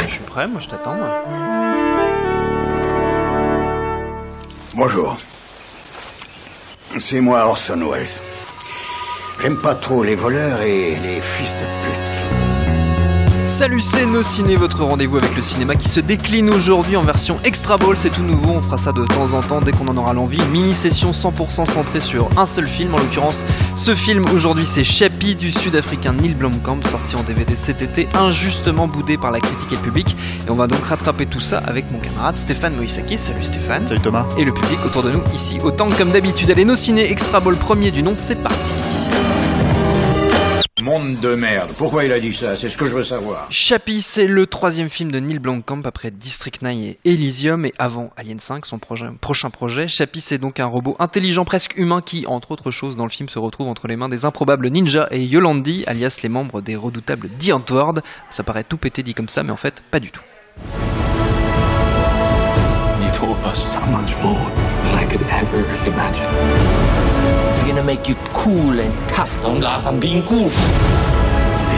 Je suis prêt, moi je t'attends. Bonjour. C'est moi Orson Welles. J'aime pas trop les voleurs et les fils de pute. Salut, c'est Nos Ciné, votre rendez-vous avec le cinéma qui se décline aujourd'hui en version Extra Ball. C'est tout nouveau, on fera ça de temps en temps dès qu'on en aura l'envie. Une mini-session 100% centrée sur un seul film. En l'occurrence, ce film aujourd'hui, c'est Chappie du sud-africain Neil Blomkamp, sorti en DVD cet été, injustement boudé par la critique et le public. Et on va donc rattraper tout ça avec mon camarade Stéphane Moïsakis. Salut Stéphane. Salut Thomas. Et le public autour de nous, ici, autant que comme d'habitude. Allez, Nos Ciné, Extra Ball premier du nom, c'est parti. Monde de merde. Pourquoi il a dit ça? C'est ce que je veux savoir. Chappie, c'est le troisième film de Neil Blomkamp après District 9 et Elysium et avant Alien 5, son projet- prochain projet. Chappie, c'est donc un robot intelligent presque humain qui, entre autres choses, dans le film se retrouve entre les mains des improbables ninjas et Yolandi, alias les membres des redoutables The Antwoord. Ça paraît tout pété dit comme ça, mais en fait, pas du tout. You taught us so much more than I could ever imagine. We're gonna make you cool and tough. Don't laugh, I'm being cool.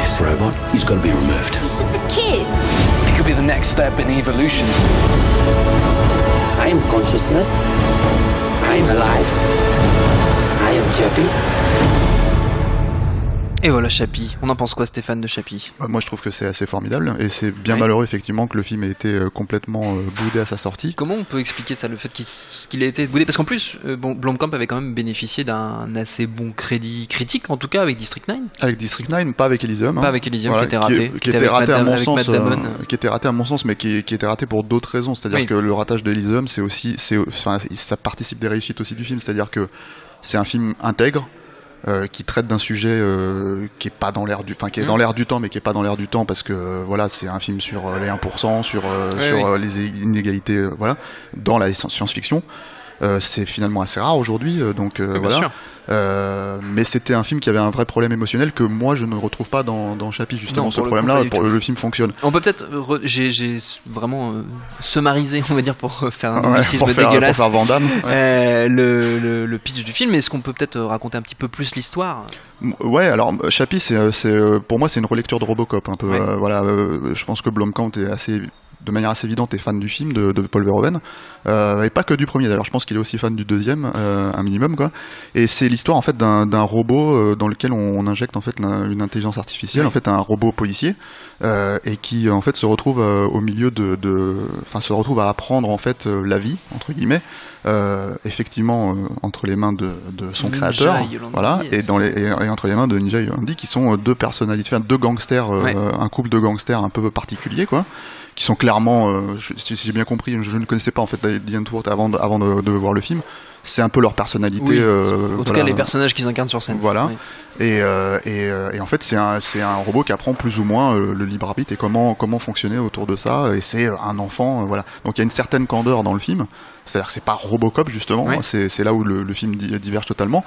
This robot is going to be removed. He's just a kid. It could be the next step in evolution. I am consciousness. I am alive. I am Chappie. Et voilà Chappie. On en pense quoi Stéphane de Chappie? Bah, Moi, je trouve que c'est assez formidable et c'est bien malheureux effectivement que le film ait été euh, complètement euh, boudé à sa sortie. Comment on peut expliquer ça, le fait qu'il ait été boudé? Parce qu'en plus, euh, bon, Blomkamp avait quand même bénéficié d'un assez bon crédit critique, en tout cas avec District 9. Avec District 9, pas avec Elysium. hein. Pas avec Elysium, Voilà, qui était raté. Qui, qui était raté à mon sens. Euh, qui était raté à mon sens, mais qui, qui était raté pour d'autres raisons. C'est-à-dire Oui. que le ratage d'Elysium, c'est aussi, enfin, ça participe des réussites aussi du film. C'est-à-dire que c'est un film intègre. Euh, qui traite d'un sujet euh, qui est pas dans l'air du, enfin qui est dans l'air du temps, mais qui est pas dans l'air du temps parce que euh, voilà, c'est un film sur euh, les 1%, sur euh, Oui, sur oui. les inégalités, voilà, dans la science-fiction. Euh, c'est finalement assez rare aujourd'hui, euh, donc euh, Oui, bien voilà. sûr. Euh, mais c'était un film qui avait un vrai problème émotionnel que moi je ne retrouve pas dans, dans Chappie justement Non, ce pour pas du Pour le film fonctionne. On peut peut-être. re- J'ai vraiment euh, summarisé, on va dire, pour faire un Ouais, pour faire, pour dégueulasse. faire Van Damme. Ouais. euh, le, le, le pitch du film. Est-ce qu'on peut peut-être raconter un petit peu plus l'histoire? Ouais, alors Chappie, c'est, pour moi, c'est une relecture de Robocop. Un peu, Ouais. voilà, je pense que Blomkamp est assez, de manière assez évidente, est fan du film de, de Paul Verhoeven, euh, et pas que du premier. D'ailleurs, je pense qu'il est aussi fan du deuxième, euh, un minimum, quoi. Et c'est l'histoire en fait d'un, robot euh, dans lequel on, on injecte en fait une intelligence artificielle, en fait un robot policier, euh, et qui en fait se retrouve euh, au milieu de, de, enfin se retrouve à apprendre en fait euh, la vie entre guillemets, euh, effectivement entre les mains de, de son Ninja créateur, Yolandi. voilà, et dans les et, et entre les mains de Ninja Yolandi, qui sont deux personnalités, enfin, deux gangsters, Ouais. un couple de gangsters un peu particulier, quoi, qui sont clairement, euh, je- si, j'ai bien compris, je, je ne connaissais pas en fait The Antwoord avant, de, avant de, de voir le film. C'est un peu leur personnalité. Oui, euh, En tout voilà. cas, les personnages qu'ils incarnent sur scène. Voilà. Oui. Et, euh, et, euh, et en fait, c'est un, c'est un robot qui apprend plus ou moins euh, le libre arbitre et comment, comment fonctionner autour de ça. Et c'est un enfant, voilà. Donc il y a une certaine candeur dans le film. C'est-à-dire que c'est pas Robocop justement. Ouais. C'est, c'est là où le, le film di- diverge totalement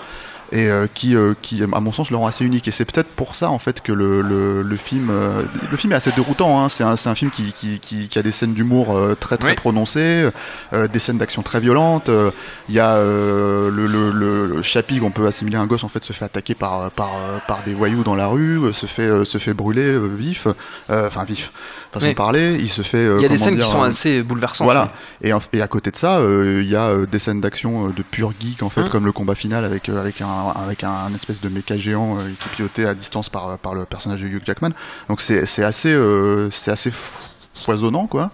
et euh, qui, euh, qui, à mon sens, le rend assez unique. Et c'est peut-être pour ça en fait que le, le, le film, euh, le film est assez déroutant. Hein. C'est un, c'est un film qui, qui, qui, qui a des scènes d'humour euh, très très Ouais. prononcées, euh, des scènes d'action très violentes. Il y a euh, le, le, le, le Chappie qu'on peut assimiler un gosse en fait se fait attaquer par par par des voyous dans la rue, se fait se fait brûler vif, euh, enfin vif, façon Oui. de parler. Il se fait. euh, Il y a des scènes dire, qui sont assez bouleversantes. voilà. Et, et à côté de ça, euh, il y a euh, des scènes d'action euh, de pur geek en fait, Hein. comme le combat final avec avec un avec un, espèce de méca géant euh, qui est piloté à distance par par le personnage de Hugh Jackman. Donc c'est c'est assez euh, c'est assez f- foisonnant quoi.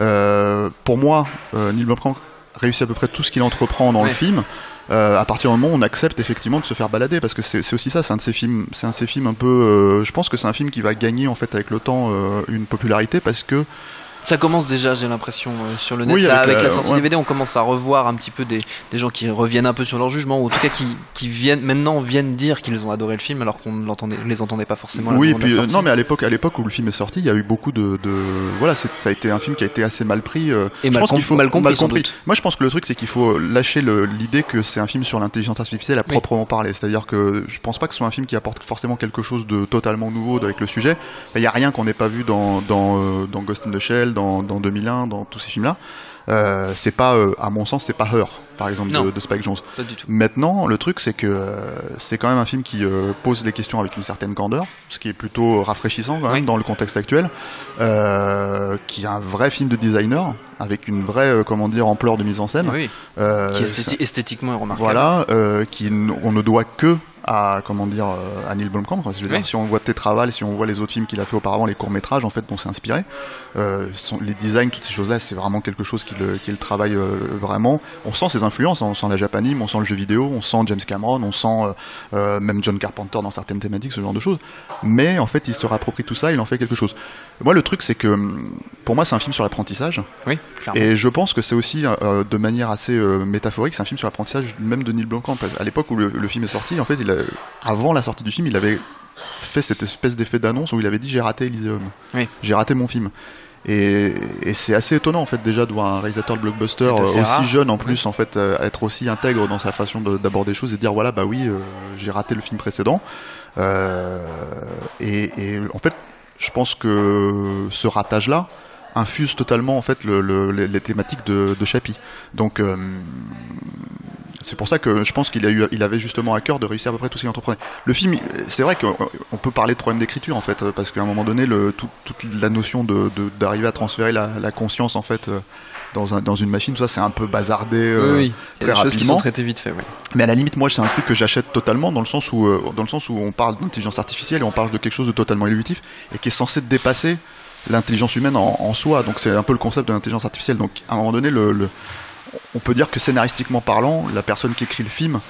Euh, pour moi, euh, Neil Blomkamp réussit à peu près tout ce qu'il entreprend dans Ouais. le film. Euh, à partir du moment où on accepte effectivement de se faire balader parce que c'est c'est aussi ça c'est un de ces films c'est un de ces films un peu euh, je pense que c'est un film qui va gagner en fait avec le temps euh, une popularité parce que Ça commence déjà, j'ai l'impression, euh, sur le net. Oui, Là, avec avec, la- sortie ouais. DVD, on commence à revoir un petit peu des, des gens qui reviennent un peu sur leur jugement, ou en tout cas qui, qui viennent maintenant viennent dire qu'ils ont adoré le film alors qu'on ne les entendait pas forcément. Oui, et puis euh, non, mais à l'époque, à l'époque où le film est sorti, il y a eu beaucoup de, de voilà, ça a été un film qui a été assez mal pris. euh, Et je mal pense com- faut mal compris, sans doute. Moi, je pense que le truc, c'est qu'il faut lâcher l'idée que c'est un film sur l'intelligence artificielle à Oui. proprement parler. C'est-à-dire que je pense pas que ce soit un film qui apporte forcément quelque chose de totalement nouveau avec le sujet. Il y a rien qu'on n'ait pas vu dans dans, euh, dans Ghost in the Shell, dans, dans 2001, dans tous ces films-là. Euh, c'est pas, euh, à mon sens, c'est pas Her, par exemple, Non. de, de Spike Jones. Pas du tout. Maintenant, le truc, c'est que euh, c'est quand même un film qui euh, pose les questions avec une certaine candeur, ce qui est plutôt rafraîchissant quand même Oui. dans le contexte actuel, qui est un vrai film de designer, avec une vraie, comment dire, ampleur de mise en scène. Oui, qui ça- esthéti- esthétiquement est remarquable. voilà, qui on ne doit que à comment dire euh, à Neil Blomkamp. quoi. Je veux dire, Oui. si on voit Tétraval, si on voit les autres films qu'il a fait auparavant, les courts métrages en fait dont c'est inspiré, euh, sont- les designs, toutes ces choses-là, c'est vraiment quelque chose qui le, qui le travaille euh, vraiment. On sent ses influences, hein. on sent la japanime, on sent le jeu vidéo, on sent James Cameron, on sent euh, même John Carpenter dans certaines thématiques, ce genre de choses. Mais en fait, il se réapproprie tout ça, il en fait quelque chose. Moi, le truc, c'est que hum, pour moi, c'est un film sur l'apprentissage. Oui, clairement. Et je pense que c'est aussi, de manière assez métaphorique, c'est un film sur l'apprentissage même de Neil Blomkamp. Qu'à l'époque où le, le film est sorti, en fait, il a- avant la sortie du film, il avait fait cette espèce d'effet d'annonce où il avait dit j'ai raté Elysium, Oui. j'ai raté mon film. Et, et c'est assez étonnant en fait déjà de voir un réalisateur de blockbuster euh, aussi rare. jeune en plus en fait euh, être aussi intègre dans sa façon de- d'aborder les choses et dire voilà bah oui euh, j'ai raté le film précédent Euh, et, et en fait je pense que ce ratage là infuse totalement en fait le, le- les, thématiques de, de Chappie. Donc euh, c'est pour ça que je pense qu'il a eu, il avait justement à cœur de réussir à peu près tout ce qu'il entreprenait. Le film, il- c'est vrai qu'on on peut parler de problème d'écriture en fait, parce qu'à un moment donné, le, tout- toute la notion de d'arriver à transférer la, la conscience en fait euh, dans, un, dans une machine, tout ça c'est un peu bazardé euh, oui, oui. Il y a très des choses qui rapidement. sont traitées vite fait. Mais à la limite, moi, c'est un truc que j'achète totalement dans le sens où, euh, dans le sens où on parle d'intelligence artificielle et on parle de quelque chose de totalement évolutif et qui est censé dépasser l'intelligence humaine en, en soi. Donc c'est un peu le concept de l'intelligence artificielle. Donc à un moment donné, le, le- on peut dire que scénaristiquement parlant, la personne qui écrit le film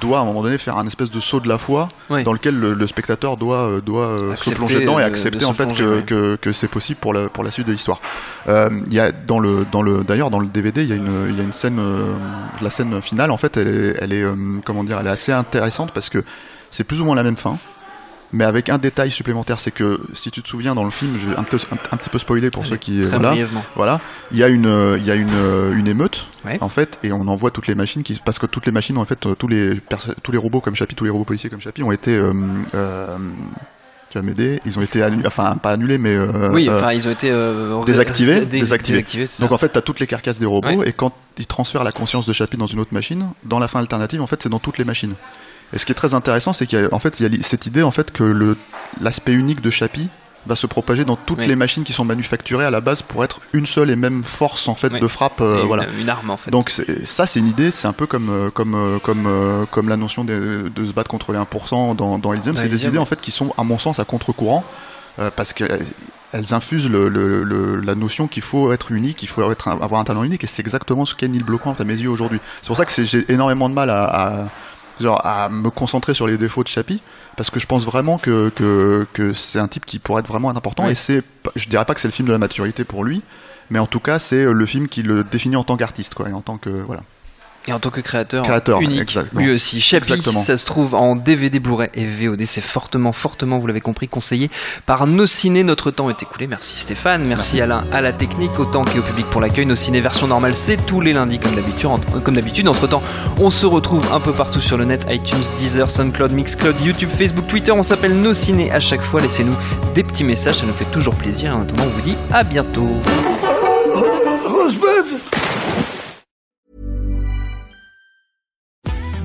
doit à un moment donné faire un espèce de saut de la foi Oui. dans lequel le, le spectateur doit euh, doit euh, se plonger dedans et euh, accepter en fait plonger, que, que, que c'est possible pour la pour la suite de l'histoire. Euh, Il y a dans le dans le d'ailleurs dans le DVD il y a une il y a une scène euh, la scène finale en fait elle est elle est euh, comment dire elle est assez intéressante parce que c'est plus ou moins la même fin. Mais avec un détail supplémentaire, c'est que si tu te souviens dans le film, je vais un, peu, un, un petit peu spoiler pour Allez, ceux qui Très voilà, brièvement. voilà, il y a une euh, il y a une euh, une émeute Ouais. en fait et on envoie toutes les machines qui parce que toutes les machines en fait euh, tous les tous les robots comme Chapi tous les robots policiers comme Chapi ont été euh, euh, tu vas m'aider ils ont été annulés enfin pas annulés mais euh, Oui, euh, enfin, ils ont été euh, désactivés, dés- désactivés. ça. donc en fait t'as toutes les carcasses des robots Ouais. et quand ils transfèrent la conscience de Chapi dans une autre machine dans la fin alternative en fait c'est dans toutes les machines et ce qui est très intéressant c'est qu'il y a en fait il y a cette idée en fait que le l'aspect unique de Chapi va se propager dans toutes Oui. les machines qui sont manufacturées à la base pour être une seule et même force en fait Oui. de frappe euh, une, voilà une arme en fait. donc c'est- ça c'est une idée, c'est un peu comme euh, comme euh, comme comme la notion de, de se battre contre les 1% dans dans Elysium, c'est des idées en fait qui sont à mon sens à contre-courant euh, parce qu'elles elles infusent le, le- le- la notion qu'il faut être unique, il faut être, avoir un talent unique et c'est exactement ce qu'est Neil Blomkamp à mes yeux aujourd'hui. C'est pour ça que c'est- j'ai énormément de mal à, à genre à me concentrer sur les défauts de Chappie parce que je pense vraiment que que, que c'est un type qui pourrait être vraiment important Ouais. et c'est je dirais pas que c'est le film de la maturité pour lui mais en tout cas c'est le film qui le définit en tant qu'artiste quoi et en tant que voilà Et en tant que créateur, Créateur, unique, exactement. lui aussi. Chappie, Exactement. ça se trouve en DVD, Blu-ray et VOD. C'est fortement, fortement, vous l'avez compris, conseillé par Nos Ciné. Notre temps est écoulé. Merci Stéphane, merci Alain à la technique, autant qu'au public pour l'accueil. Nos Ciné version normale, c'est tous les lundis comme d'habitude. Comme d'habitude, entre temps, on se retrouve un peu partout sur le net iTunes, Deezer, SoundCloud, Mixcloud, YouTube, Facebook, Twitter. On s'appelle Nos Ciné à chaque fois. Laissez-nous des petits messages, ça nous fait toujours plaisir. En attendant, on vous dit à bientôt.